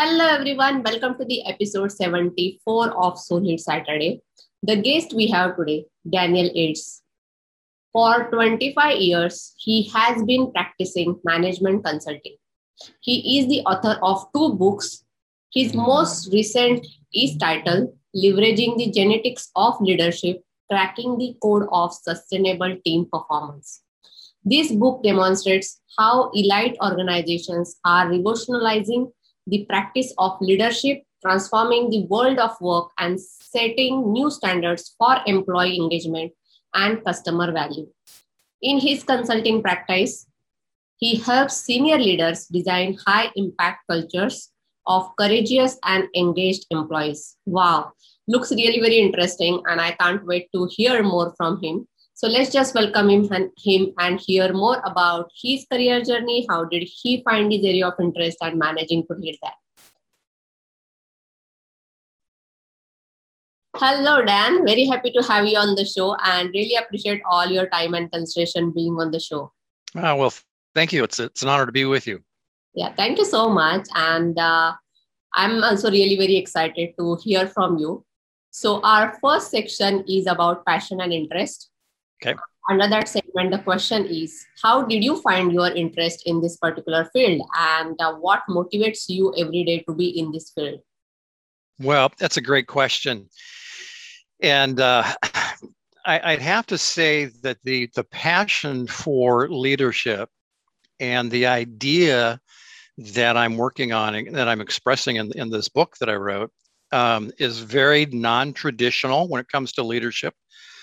Hello, everyone. Welcome to the episode 74 of Soul Hit Saturday. The guest we have today, Daniel Eads. For 25 years, he has been practicing management consulting. He is the author of two books. His hmm. most recent is titled Leveraging the Genetics of Leadership Cracking the Code of Sustainable Team Performance. This book demonstrates how elite organizations are revolutionizing the practice of leadership, transforming the world of work, and setting new standards for employee engagement and customer value. In his consulting practice, he helps senior leaders design high impact cultures of courageous and engaged employees. Wow, looks really very interesting, and I can't wait to hear more from him. So let's just welcome him and, him and hear more about his career journey. How did he find his area of interest and managing to lead that? Hello, Dan. Very happy to have you on the show and really appreciate all your time and consideration being on the show. Uh, well, thank you. It's, it's an honor to be with you. Yeah, thank you so much. And uh, I'm also really very excited to hear from you. So, our first section is about passion and interest. Okay. Under that segment, the question is How did you find your interest in this particular field and uh, what motivates you every day to be in this field? Well, that's a great question. And uh, I, would have to say that the, the passion for leadership and the idea that I'm working on and that I'm expressing in, in this book that I wrote um, is very non traditional when it comes to leadership.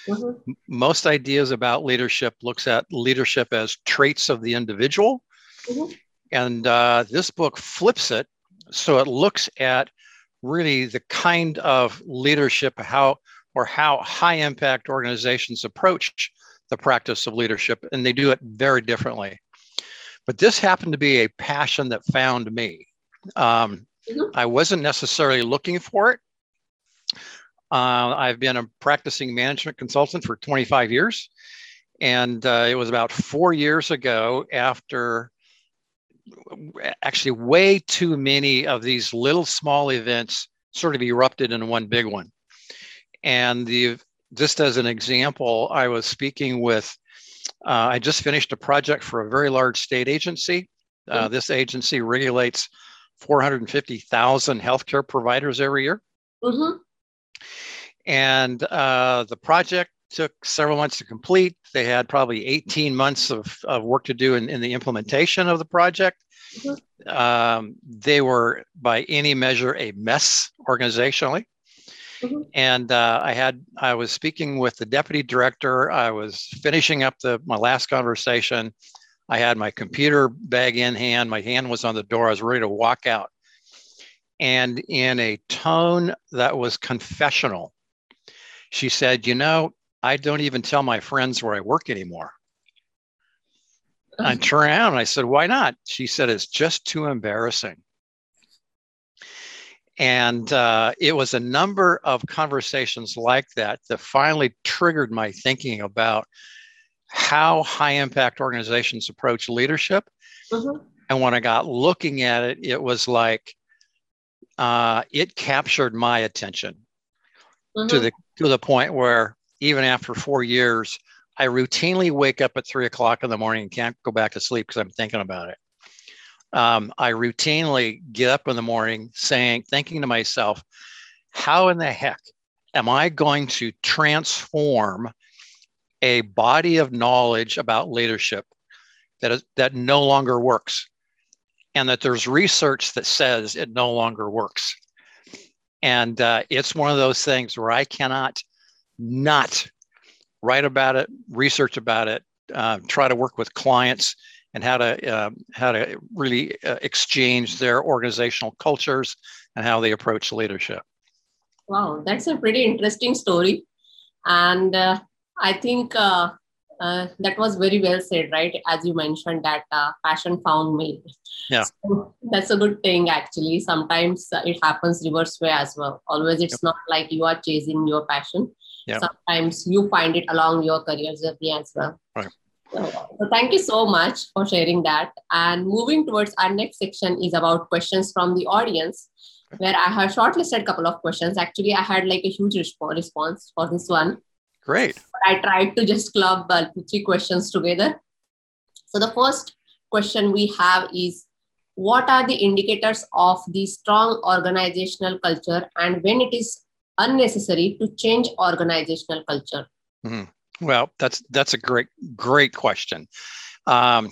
Mm-hmm. Most ideas about leadership looks at leadership as traits of the individual, mm-hmm. and uh, this book flips it so it looks at really the kind of leadership how or how high impact organizations approach the practice of leadership, and they do it very differently. But this happened to be a passion that found me. Um, mm-hmm. I wasn't necessarily looking for it. Uh, I've been a practicing management consultant for 25 years. And uh, it was about four years ago after actually way too many of these little small events sort of erupted in one big one. And the just as an example, I was speaking with, uh, I just finished a project for a very large state agency. Uh, mm-hmm. This agency regulates 450,000 healthcare providers every year. Mm-hmm. And uh, the project took several months to complete. They had probably 18 months of, of work to do in, in the implementation of the project. Mm-hmm. Um, they were, by any measure, a mess organizationally. Mm-hmm. And uh, I had I was speaking with the deputy director. I was finishing up the my last conversation. I had my computer bag in hand. My hand was on the door. I was ready to walk out. And in a tone that was confessional, she said, You know, I don't even tell my friends where I work anymore. I turned around and I said, Why not? She said, It's just too embarrassing. And uh, it was a number of conversations like that that finally triggered my thinking about how high impact organizations approach leadership. Mm-hmm. And when I got looking at it, it was like uh, it captured my attention mm-hmm. to the to the point where even after four years, I routinely wake up at three o'clock in the morning and can't go back to sleep because I'm thinking about it. Um, I routinely get up in the morning saying, thinking to myself, how in the heck am I going to transform a body of knowledge about leadership that is, that no longer works, and that there's research that says it no longer works. And uh, it's one of those things where I cannot not write about it, research about it, uh, try to work with clients and how to uh, how to really uh, exchange their organizational cultures and how they approach leadership. Wow, that's a pretty interesting story, and uh, I think uh, uh, that was very well said, right? As you mentioned, that uh, passion found me. Yeah, so that's a good thing. Actually, sometimes it happens reverse way as well. Always, it's yep. not like you are chasing your passion. Yep. Sometimes you find it along your career journey as well. Right. So thank you so much for sharing that. And moving towards our next section is about questions from the audience, where I have shortlisted a couple of questions. Actually, I had like a huge resp- response for this one. Great. But I tried to just club uh, three questions together. So the first question we have is what are the indicators of the strong organizational culture and when it is unnecessary to change organizational culture mm-hmm. well that's that's a great great question um,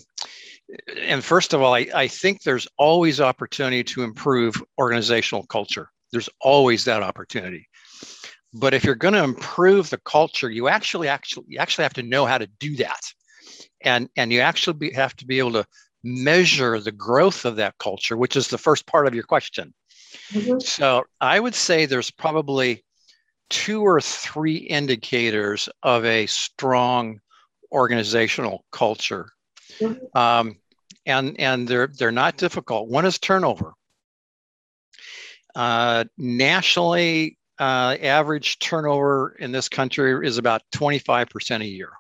and first of all I, I think there's always opportunity to improve organizational culture there's always that opportunity but if you're going to improve the culture you actually actually you actually have to know how to do that. And and you actually be, have to be able to measure the growth of that culture which is the first part of your question. Mm-hmm. so i would say there's probably two or three indicators of a strong organizational culture. Mm-hmm. um, and and they're they're not difficult. One is turnover. Uh, nationally uh, average turnover in this country is about 25% a year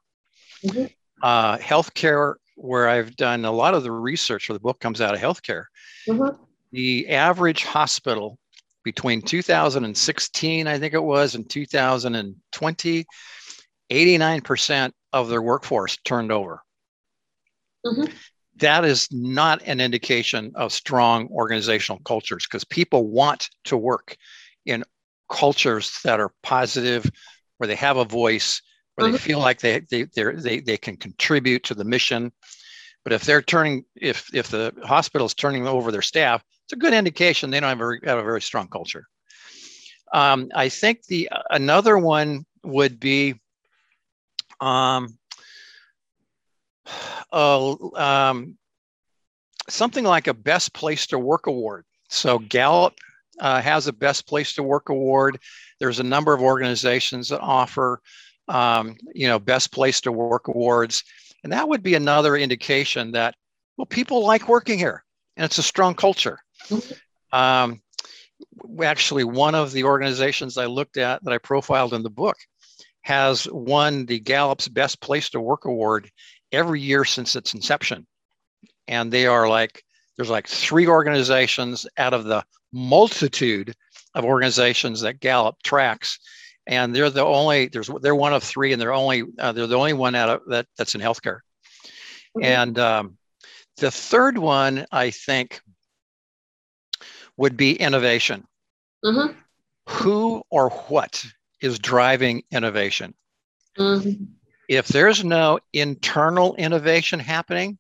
mm-hmm. uh, healthcare where I've done a lot of the research for the book comes out of healthcare. Mm-hmm. The average hospital between 2016, I think it was, and 2020, 89% of their workforce turned over. Mm-hmm. That is not an indication of strong organizational cultures because people want to work in cultures that are positive, where they have a voice, where they mm-hmm. feel like they they they they can contribute to the mission. But if they're turning, if if the hospital is turning over their staff, it's a good indication they don't have a, have a very strong culture. Um, I think the another one would be um, uh, um, something like a best place to work award. So Gallup uh, has a best place to work award. There's a number of organizations that offer um, you know, best place to work awards. And that would be another indication that, well, people like working here and it's a strong culture. Mm-hmm. Um, actually, one of the organizations I looked at that I profiled in the book has won the Gallup's Best Place to Work Award every year since its inception. And they are like, there's like three organizations out of the multitude of organizations that Gallup tracks and they're the only there's they're one of three and they're only uh, they're the only one out of that that's in healthcare mm-hmm. and um, the third one i think would be innovation mm-hmm. who or what is driving innovation mm-hmm. if there's no internal innovation happening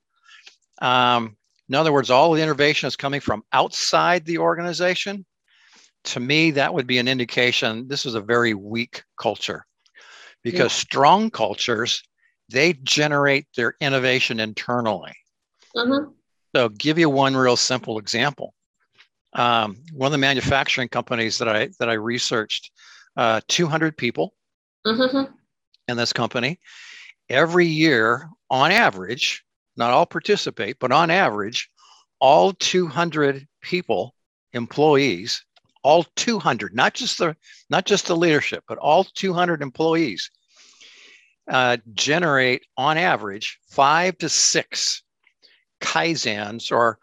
um, in other words all the innovation is coming from outside the organization to me, that would be an indication this is a very weak culture because yeah. strong cultures, they generate their innovation internally. Mm-hmm. So, give you one real simple example. Um, one of the manufacturing companies that I that I researched, uh, 200 people mm-hmm. in this company. Every year, on average, not all participate, but on average, all 200 people, employees, all 200, not just the not just the leadership, but all 200 employees uh, generate on average five to six kaizens or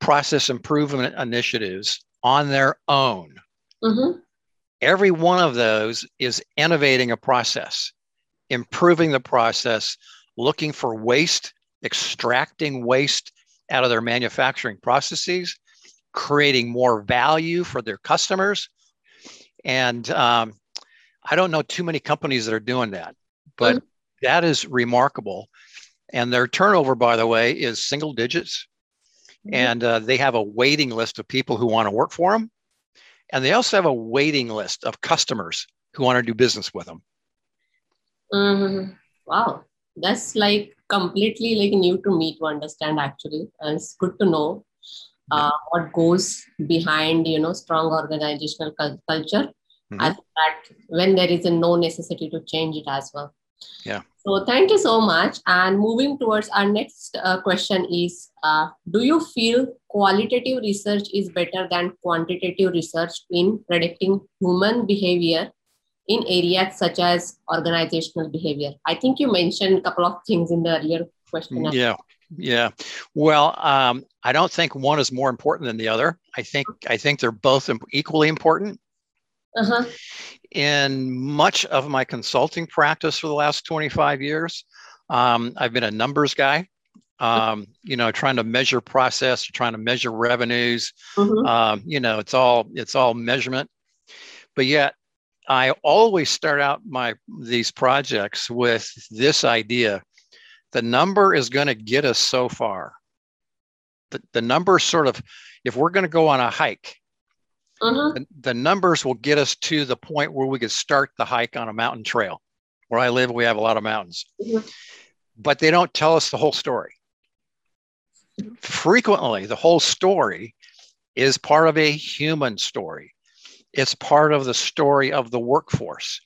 process improvement initiatives on their own. Mm-hmm. Every one of those is innovating a process, improving the process, looking for waste, extracting waste out of their manufacturing processes, creating more value for their customers. And um, I don't know too many companies that are doing that, but mm-hmm. that is remarkable. And their turnover, by the way, is single digits. Mm-hmm. And uh, they have a waiting list of people who want to work for them. And they also have a waiting list of customers who want to do business with them. Mm-hmm. Wow. That's like completely like new to me to understand actually. And it's good to know uh, what goes behind you know strong organizational culture. Mm-hmm. as that when there is a no necessity to change it as well. Yeah. So thank you so much. And moving towards our next uh, question is uh, do you feel qualitative research is better than quantitative research in predicting human behavior in areas such as organizational behavior i think you mentioned a couple of things in the earlier question. Yeah, yeah. Well, um, I don't think one is more important than the other. I think I think they're both equally important. Uh-huh. In much of my consulting practice for the last 25 years, um, I've been a numbers guy. Um, you know, trying to measure process, trying to measure revenues. Mm-hmm. Um, you know, it's all it's all measurement. But yet, I always start out my these projects with this idea: the number is going to get us so far. The, the number sort of, if we're going to go on a hike, uh-huh. the, the, numbers will get us to the point where we could start the hike on a mountain trail. Where I live, we have a lot of mountains, mm-hmm. but they don't tell us the whole story. Frequently, the whole story is part of a human story. It's part of the story of the workforce,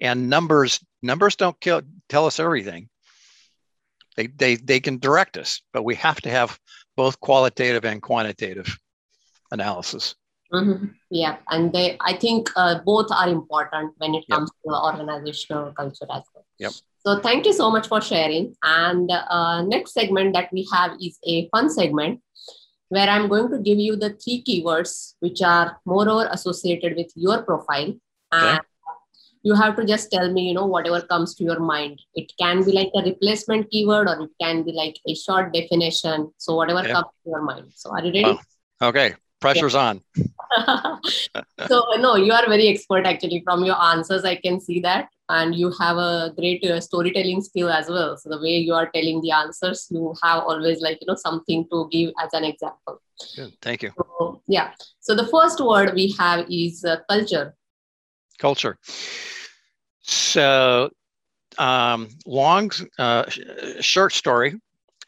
and numbers numbers don't kill, tell us everything. They, they they can direct us, but we have to have both qualitative and quantitative analysis. Mm-hmm. Yeah, and they, I think uh, both are important when it comes yep. to organizational culture as well. Yep. So thank you so much for sharing. And uh, next segment that we have is a fun segment where I'm going to give you the three keywords which are moreover associated with your profile. And okay. you have to just tell me, you know, whatever comes to your mind. It can be like a replacement keyword or it can be like a short definition. So whatever comes to your mind. So are you ready? Okay. Pressure's yeah. on. so no, you are very expert actually. From your answers, I can see that, and you have a great uh, storytelling skill as well. So the way you are telling the answers, you have always like you know something to give as an example. Good. Thank you. So, yeah. So the first word we have is uh, culture. Culture. So um, long, uh, short story.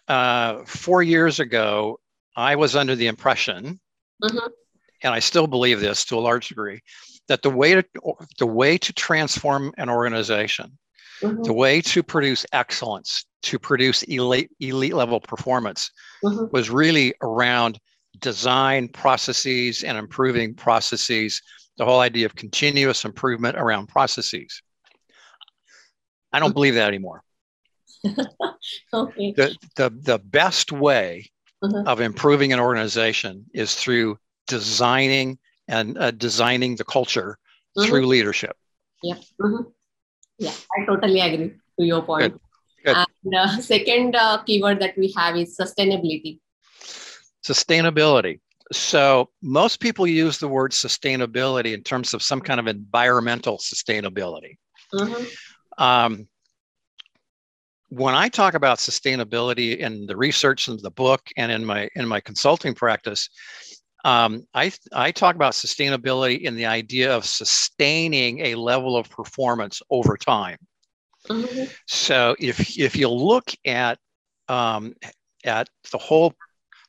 Uh, four years ago, I was under the impression Mm-hmm. And I still believe this to a large degree that the way to the way to transform an organization, mm-hmm. the way to produce excellence, to produce elite elite level performance, mm-hmm. was really around design processes and improving processes. The whole idea of continuous improvement around processes. I don't believe that anymore. okay. The, the, the best way mm-hmm. of improving an organization is through designing and uh, designing the culture mm-hmm. through leadership. Yeah. Mm-hmm. Yeah, I totally agree to your point. Good. Good. And uh, second uh, keyword that we have is sustainability. Sustainability. So most people use the word sustainability in terms of some kind of environmental sustainability. Mm-hmm. Um, when I talk about sustainability in the research in the book and in my in my consulting practice, um, I I talk about sustainability in the idea of sustaining a level of performance over time. Mm-hmm. So if if you look at um, at the whole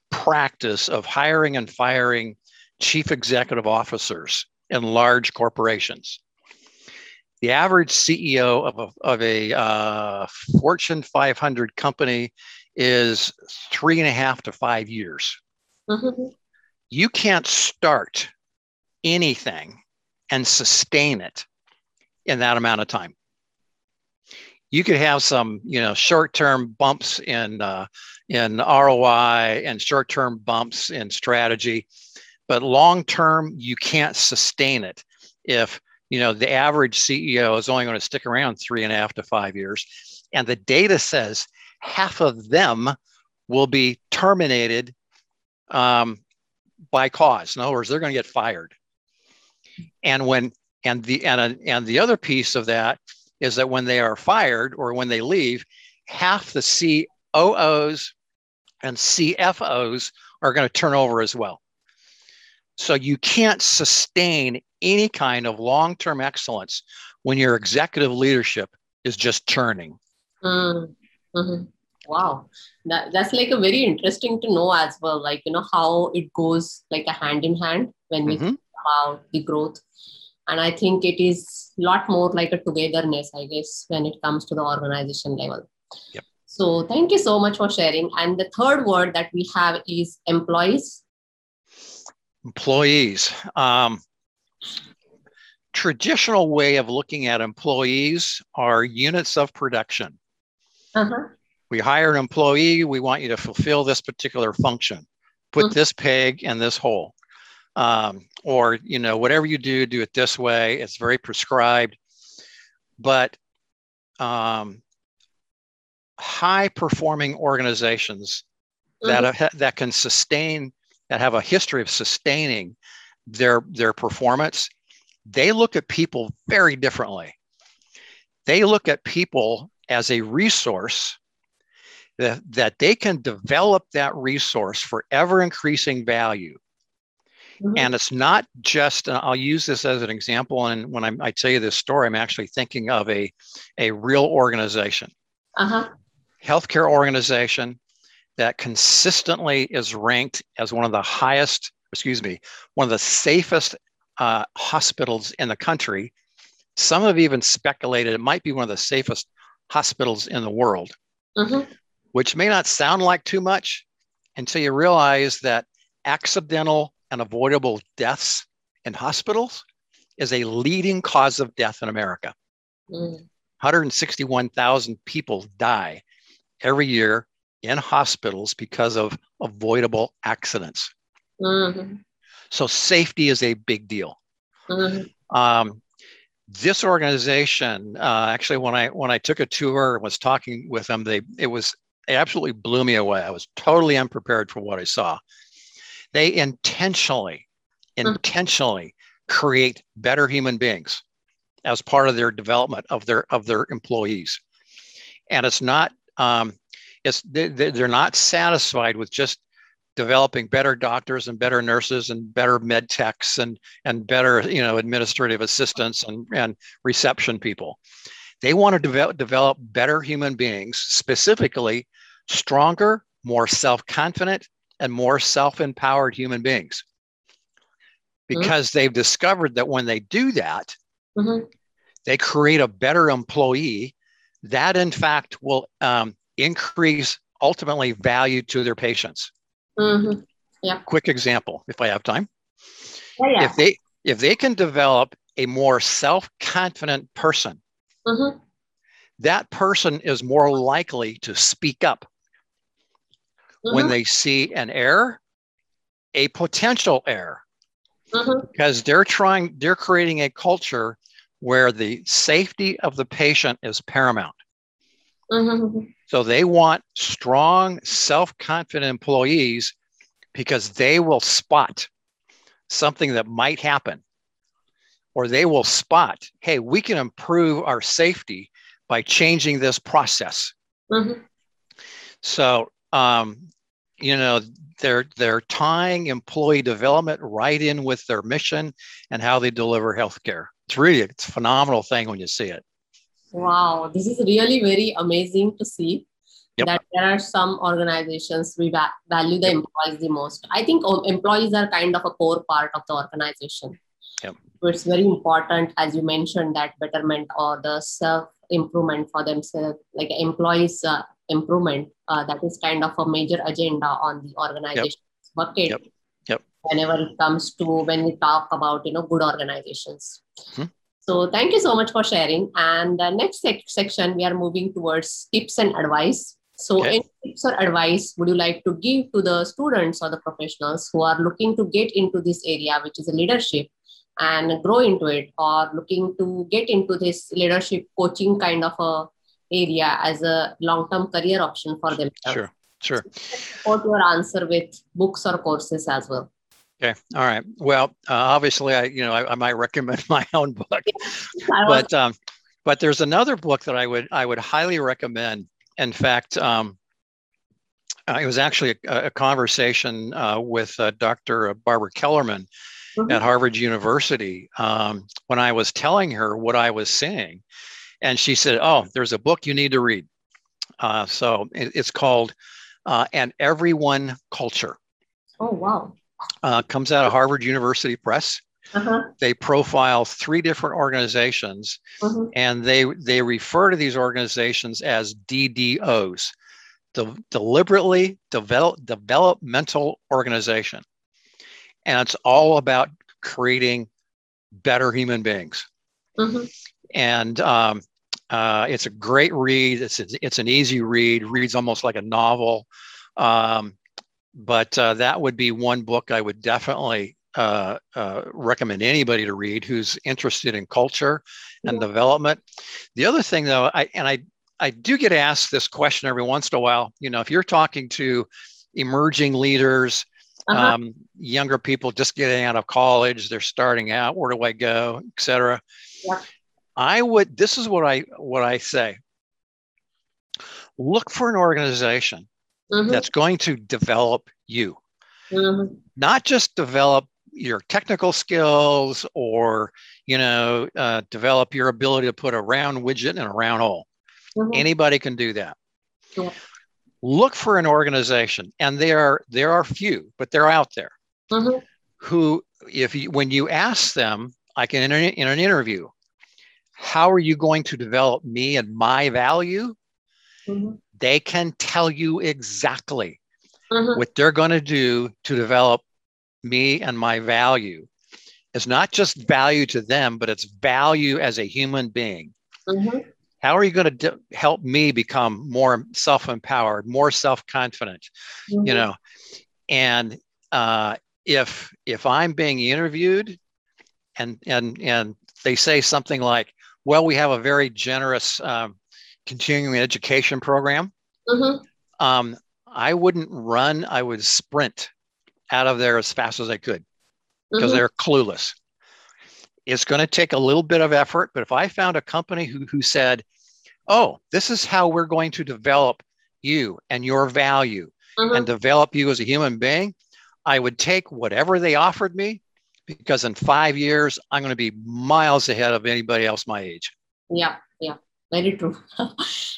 practice of hiring and firing chief executive officers in large corporations, the average CEO of a, of a uh, Fortune 500 company is three and a half to five years. Mm-hmm. You can't start anything and sustain it in that amount of time. You could have some, you know, short-term bumps in uh, in ROI and short-term bumps in strategy, but long-term you can't sustain it if you know, the average CEO is only going to stick around three and a half to five years. And the data says half of them will be terminated um, by cause. In other words, they're going to get fired. And when and the and, and the other piece of that is that when they are fired or when they leave, half the COOs and CFOs are going to turn over as well. So you can't sustain any kind of long term excellence when your executive leadership is just churning. Mm, mm-hmm. Wow, that, that's like a very interesting to know as well. Like you know how it goes like a hand in hand when we mm-hmm. think about the growth, and I think it is a lot more like a togetherness, I guess, when it comes to the organization level. Yep. So thank you so much for sharing. And the third word that we have is employees employees. Um, traditional way of looking at employees are units of production. Uh-huh. We hire an employee, we want you to fulfill this particular function, put mm-hmm. this peg in this hole. Um, or, you know, whatever you do, do it this way. It's very prescribed. But um, high performing organizations mm-hmm. that, that can sustain, that have a history of sustaining their, their performance, they look at people very differently. They look at people as a resource that, that they can develop that resource for ever increasing value. Mm-hmm. And it's not just, I'll use this as an example. And when I'm, I tell you this story, I'm actually thinking of a, a real organization, uh-huh. healthcare organization that consistently is ranked as one of the highest, excuse me, one of the safest uh, hospitals in the country. Some have even speculated it might be one of the safest hospitals in the world. Mm-hmm which may not sound like too much until you realize that accidental and avoidable deaths in hospitals is a leading cause of death in America. Mm. 161,000 people die every year in hospitals because of avoidable accidents. Mm-hmm. So safety is a big deal. Mm-hmm. Um, this organization, uh, actually, when I when I took a tour and was talking with them, they it was absolutely blew me away. I was totally unprepared for what I saw. They intentionally, hmm. intentionally create better human beings as part of their development of their of their employees, and it's not um, it's they, they're not satisfied with just developing better doctors and better nurses and better med techs and and better you know administrative assistants and and reception people they want to develop, develop better human beings, specifically stronger, more self confident, and more self empowered human beings. Mm-hmm. Because mm-hmm. they've discovered that when they do that, mm-hmm. they create a better employee that, in fact, will um, increase ultimately value to their patients. Mm-hmm. Yeah. Quick example, if I have time. Oh, yeah. If they if they can develop a more self confident person mm-hmm. that person is more likely to speak up mm-hmm. when they see an error, a potential error, mm-hmm. because they're trying, they're creating a culture where the safety of the patient is paramount. Mm-hmm. So they want strong, self confident employees because they will spot something that might happen or they will spot, hey, we can improve our safety by changing this process. Mm-hmm. So, um, you know, they're they're tying employee development right in with their mission and how they deliver healthcare. It's really it's a phenomenal thing when you see it. Wow, this is really very amazing to see. Yep. that there are some organizations we va- value the employees the most. I think employees are kind of a core part of the organization. Yep. So it's very important, as you mentioned, that betterment or the self improvement for themselves, like employees' uh, improvement. Uh, that is kind of a major agenda on the organization yep. bucket. Yep. Yep. Whenever it comes to when we talk about you know good organizations. Hmm. So thank you so much for sharing. And the next sec- section, we are moving towards tips and advice. So, okay. any tips or advice would you like to give to the students or the professionals who are looking to get into this area, which is leadership, and grow into it or looking to get into this leadership coaching kind of a area as a long-term career option for themselves. Sure, sure. Support your answer with books or courses as well. Okay. All right. Well, uh, obviously, I you know I, I, might recommend my own book, but um, but there's another book that I would I would highly recommend. In fact, um, uh, it was actually a, a conversation uh, with uh, Dr. Barbara Kellerman mm-hmm. at Harvard University um, when I was telling her what I was seeing. And she said, Oh, there's a book you need to read. Uh, so it, it's called uh, An Everyone Culture. Oh, wow. Uh, comes out of Harvard University Press. Uh-huh. They profile three different organizations, uh-huh. and they they refer to these organizations as DDOs, the deliberately develop, developmental organization and it's all about creating better human beings. Mm-hmm. And um, Uh, it's a great read. It's, it's an easy read. Reads almost like a novel. Um, but uh, that would be one book I would definitely uh, uh, recommend anybody to read who's interested in culture and yeah. development. The other thing, though, I and I I do get asked this question every once in a while. You know, if you're talking to emerging leaders, uh-huh. um, younger people just getting out of college, they're starting out, where do I go, etc. Yeah. I would. This is what I what I say. Look for an organization mm-hmm. that's going to develop you, mm-hmm. not just develop your technical skills or you know uh, develop your ability to put a round widget in a round hole. Mm-hmm. Anybody can do that. Yeah. Look for an organization, and there are there are few, but they're out there mm-hmm. who, if you, when you ask them, like in an, in an interview, how are you going to develop me and my value? Mm-hmm. They can tell you exactly mm-hmm. what they're going to do to develop me and my value. It's not just value to them, but it's value as a human being. Mm-hmm. How are you going to help me become more self-empowered, more self-confident? Mm-hmm. You know, and uh, if if I'm being interviewed, and and and they say something like, well, we have a very generous um, continuing education program. Mm-hmm. Um, I wouldn't run, I would sprint out of there as fast as I could because mm-hmm. they're clueless. It's going to take a little bit of effort, but if I found a company who, who said, oh, this is how we're going to develop you and your value mm-hmm. and develop you as a human being, I would take whatever they offered me because in five years, I'm going to be miles ahead of anybody else my age. Yeah, yeah, very true.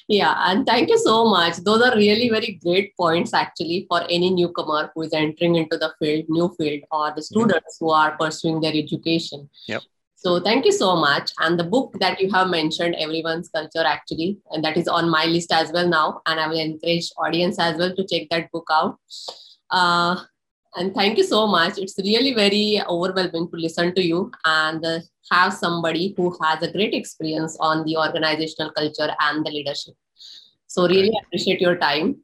yeah, and thank you so much. Those are really very great points actually for any newcomer who is entering into the field, new field, or the students mm-hmm. who are pursuing their education. Yep. So thank you so much. And the book that you have mentioned, Everyone's Culture, actually, and that is on my list as well now. And I will encourage audience as well to check that book out. Uh, and thank you so much. It's really very overwhelming to listen to you and uh, have somebody who has a great experience on the organizational culture and the leadership. So really appreciate your time.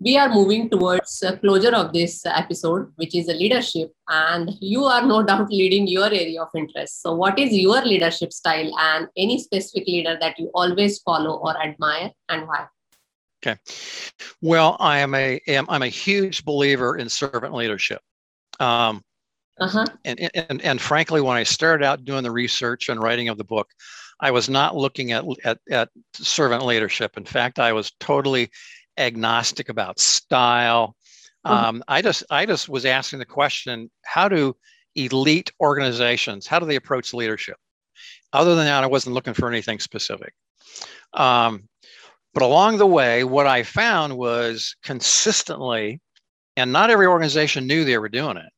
We are moving towards closure of this episode, which is a leadership, and you are no doubt leading your area of interest. So, what is your leadership style, and any specific leader that you always follow or admire, and why? Okay. Well, I am a am, I'm a huge believer in servant leadership. Um, uh-huh. and, and and frankly, when I started out doing the research and writing of the book, I was not looking at at, at servant leadership. In fact, I was totally agnostic about style. Uh-huh. Um, I just I just was asking the question: How do elite organizations how do they approach leadership? Other than that, I wasn't looking for anything specific. Um, but along the way, what I found was consistently, and not every organization knew they were doing it,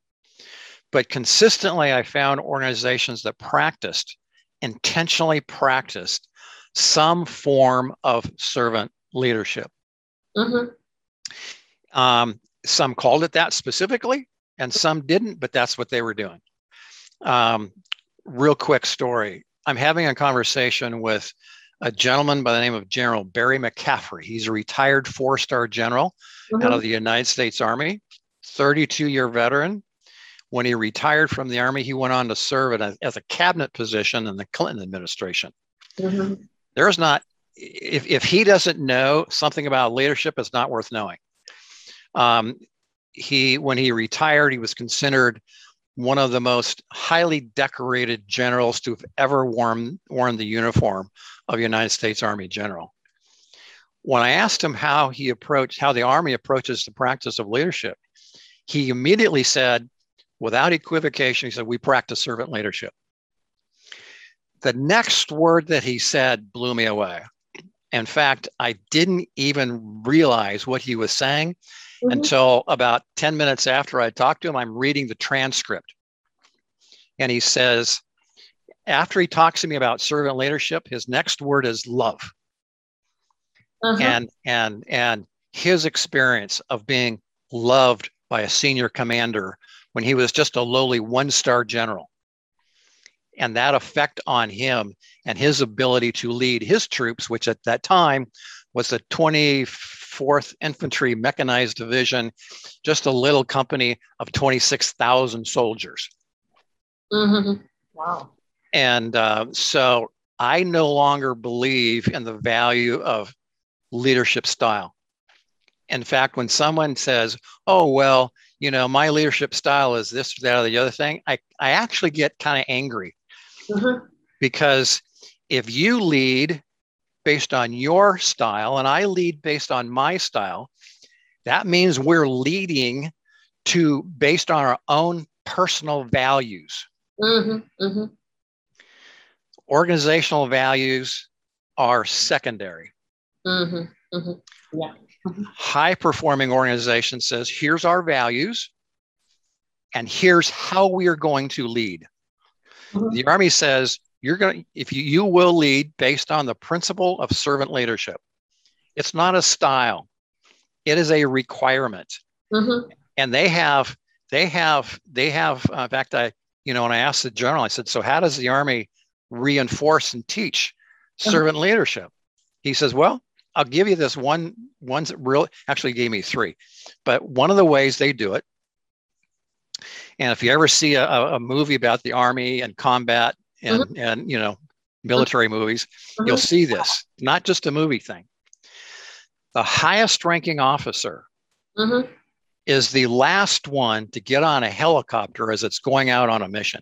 but consistently, I found organizations that practiced, intentionally practiced some form of servant leadership. Mm-hmm. Um, some called it that specifically, and some didn't, but that's what they were doing. Um, real quick story I'm having a conversation with a gentleman by the name of General Barry McCaffrey. He's a retired four star general mm-hmm. out of the United States Army, 32 year veteran. When he retired from the Army, he went on to serve a, as a cabinet position in the Clinton administration. Mm-hmm. There's not, if, if he doesn't know something about leadership, it's not worth knowing. Um, he, when he retired, he was considered one of the most highly decorated generals to have ever worn, worn the uniform of United States Army general. When I asked him how he approached, how the Army approaches the practice of leadership, he immediately said, without equivocation, he said, We practice servant leadership. The next word that he said blew me away. In fact, I didn't even realize what he was saying mm-hmm. until about 10 minutes after I talked to him. I'm reading the transcript. And he says, after he talks to me about servant leadership, his next word is love. Uh-huh. And and and his experience of being loved by a senior commander when he was just a lowly one-star general. And that effect on him and his ability to lead his troops, which at that time was the 24th Infantry Mechanized Division, just a little company of 26,000 soldiers. Mm-hmm. Wow. And uh, so I no longer believe in the value of leadership style. In fact, when someone says, oh, well, you know, my leadership style is this, that, or the other thing, I, I actually get kind of angry mm-hmm. because if you lead based on your style and I lead based on my style, that means we're leading to based on our own personal values. Mm-hmm, mm-hmm. Organizational values are secondary. Mm-hmm, mm-hmm. yeah. High performing organization says, here's our values, and here's how we are going to lead. Mm-hmm. The Army says, you're going to, if you, you will lead based on the principle of servant leadership. It's not a style, it is a requirement. Mm-hmm. And they have, they have, they have, uh, in fact, I, you know, and I asked the general, I said, so how does the Army reinforce and teach uh-huh. servant mm-hmm. leadership? He says, well, I'll give you this one. One's really actually gave me three, but one of the ways they do it. And if you ever see a, a movie about the army and combat and mm-hmm. and you know military mm-hmm. movies, you'll see this. Not just a movie thing. The highest ranking officer mm-hmm. is the last one to get on a helicopter as it's going out on a mission.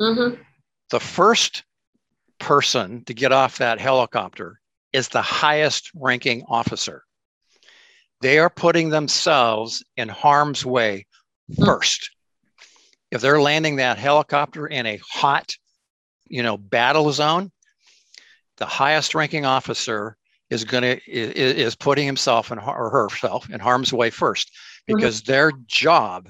Mm-hmm. The first person to get off that helicopter is the highest ranking officer. They are putting themselves in harm's way first. If they're landing that helicopter in a hot, you know, battle zone, the highest ranking officer is going to is, is, putting himself in, or herself in harm's way first because mm-hmm. their job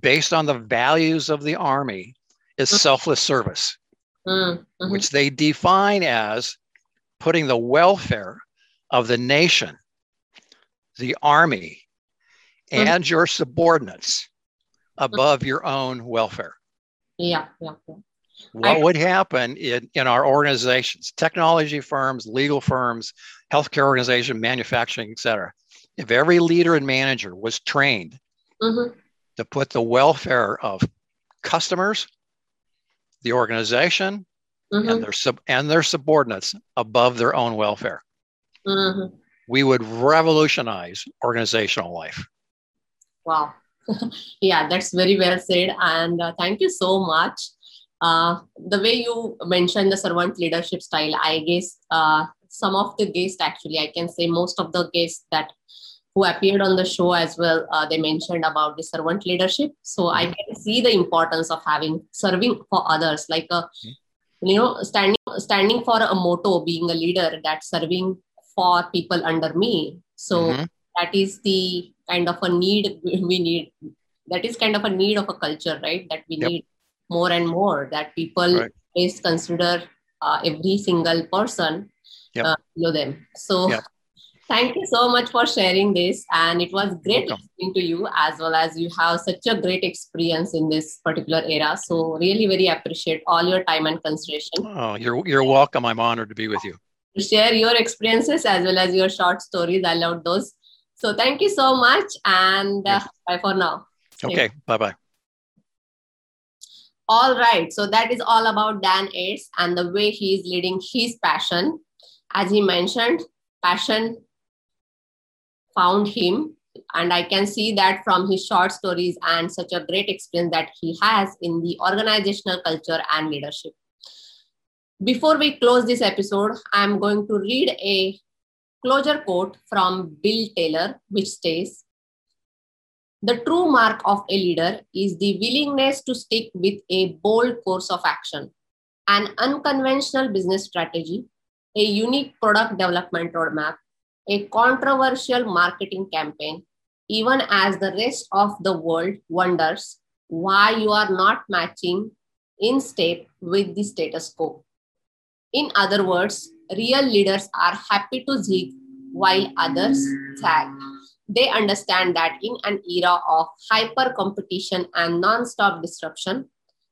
based on the values of the army is mm-hmm. selfless service mm-hmm. which they define as putting the welfare of the nation, the army, mm-hmm. and your subordinates above your own welfare. Yeah, yeah. yeah. What I, would happen in, in our organizations, technology firms, legal firms, healthcare organization, manufacturing, et cetera, if every leader and manager was trained mm-hmm. to put the welfare of customers, the organization, mm-hmm. and their sub and their subordinates above their own welfare. Mm-hmm. We would revolutionize organizational life. Wow. yeah, that's very well said. And uh, thank you so much. Uh, the way you mentioned the servant leadership style, I guess uh, some of the guests, actually, I can say most of the guests that who appeared on the show as well, uh, they mentioned about the servant leadership. So I mm-hmm. can see the importance of having serving for others, like a mm-hmm you know standing standing for a motto being a leader that's serving for people under me so mm-hmm. that is the kind of a need we need that is kind of a need of a culture right that we yep. need more and more that people right. is consider uh, every single person yep. uh, below them so yep. Thank you so much for sharing this. And it was great Welcome. listening to you as well as you have such a great experience in this particular era. So really very appreciate all your time and consideration. Oh, you're, you're welcome. I'm honored to be with you. To share your experiences as well as your short stories. I loved those. So thank you so much. And uh, bye for now. Okay. Bye-bye. All right. So that is all about Dan Ayres and the way he is leading his passion. As he mentioned, passion found him and i can see that from his short stories and such a great experience that he has in the organizational culture and leadership before we close this episode i'm going to read a closure quote from bill taylor which states the true mark of a leader is the willingness to stick with a bold course of action an unconventional business strategy a unique product development roadmap a controversial marketing campaign, even as the rest of the world wonders why you are not matching in step with the status quo. In other words, real leaders are happy to zig while others zag. They understand that in an era of hyper competition and non stop disruption,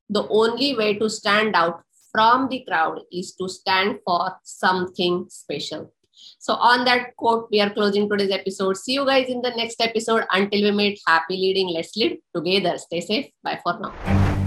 the only way to stand out from the crowd is to stand for something special. So, on that quote, we are closing today's episode. See you guys in the next episode. Until we meet, happy leading. Let's lead together. Stay safe. Bye for now.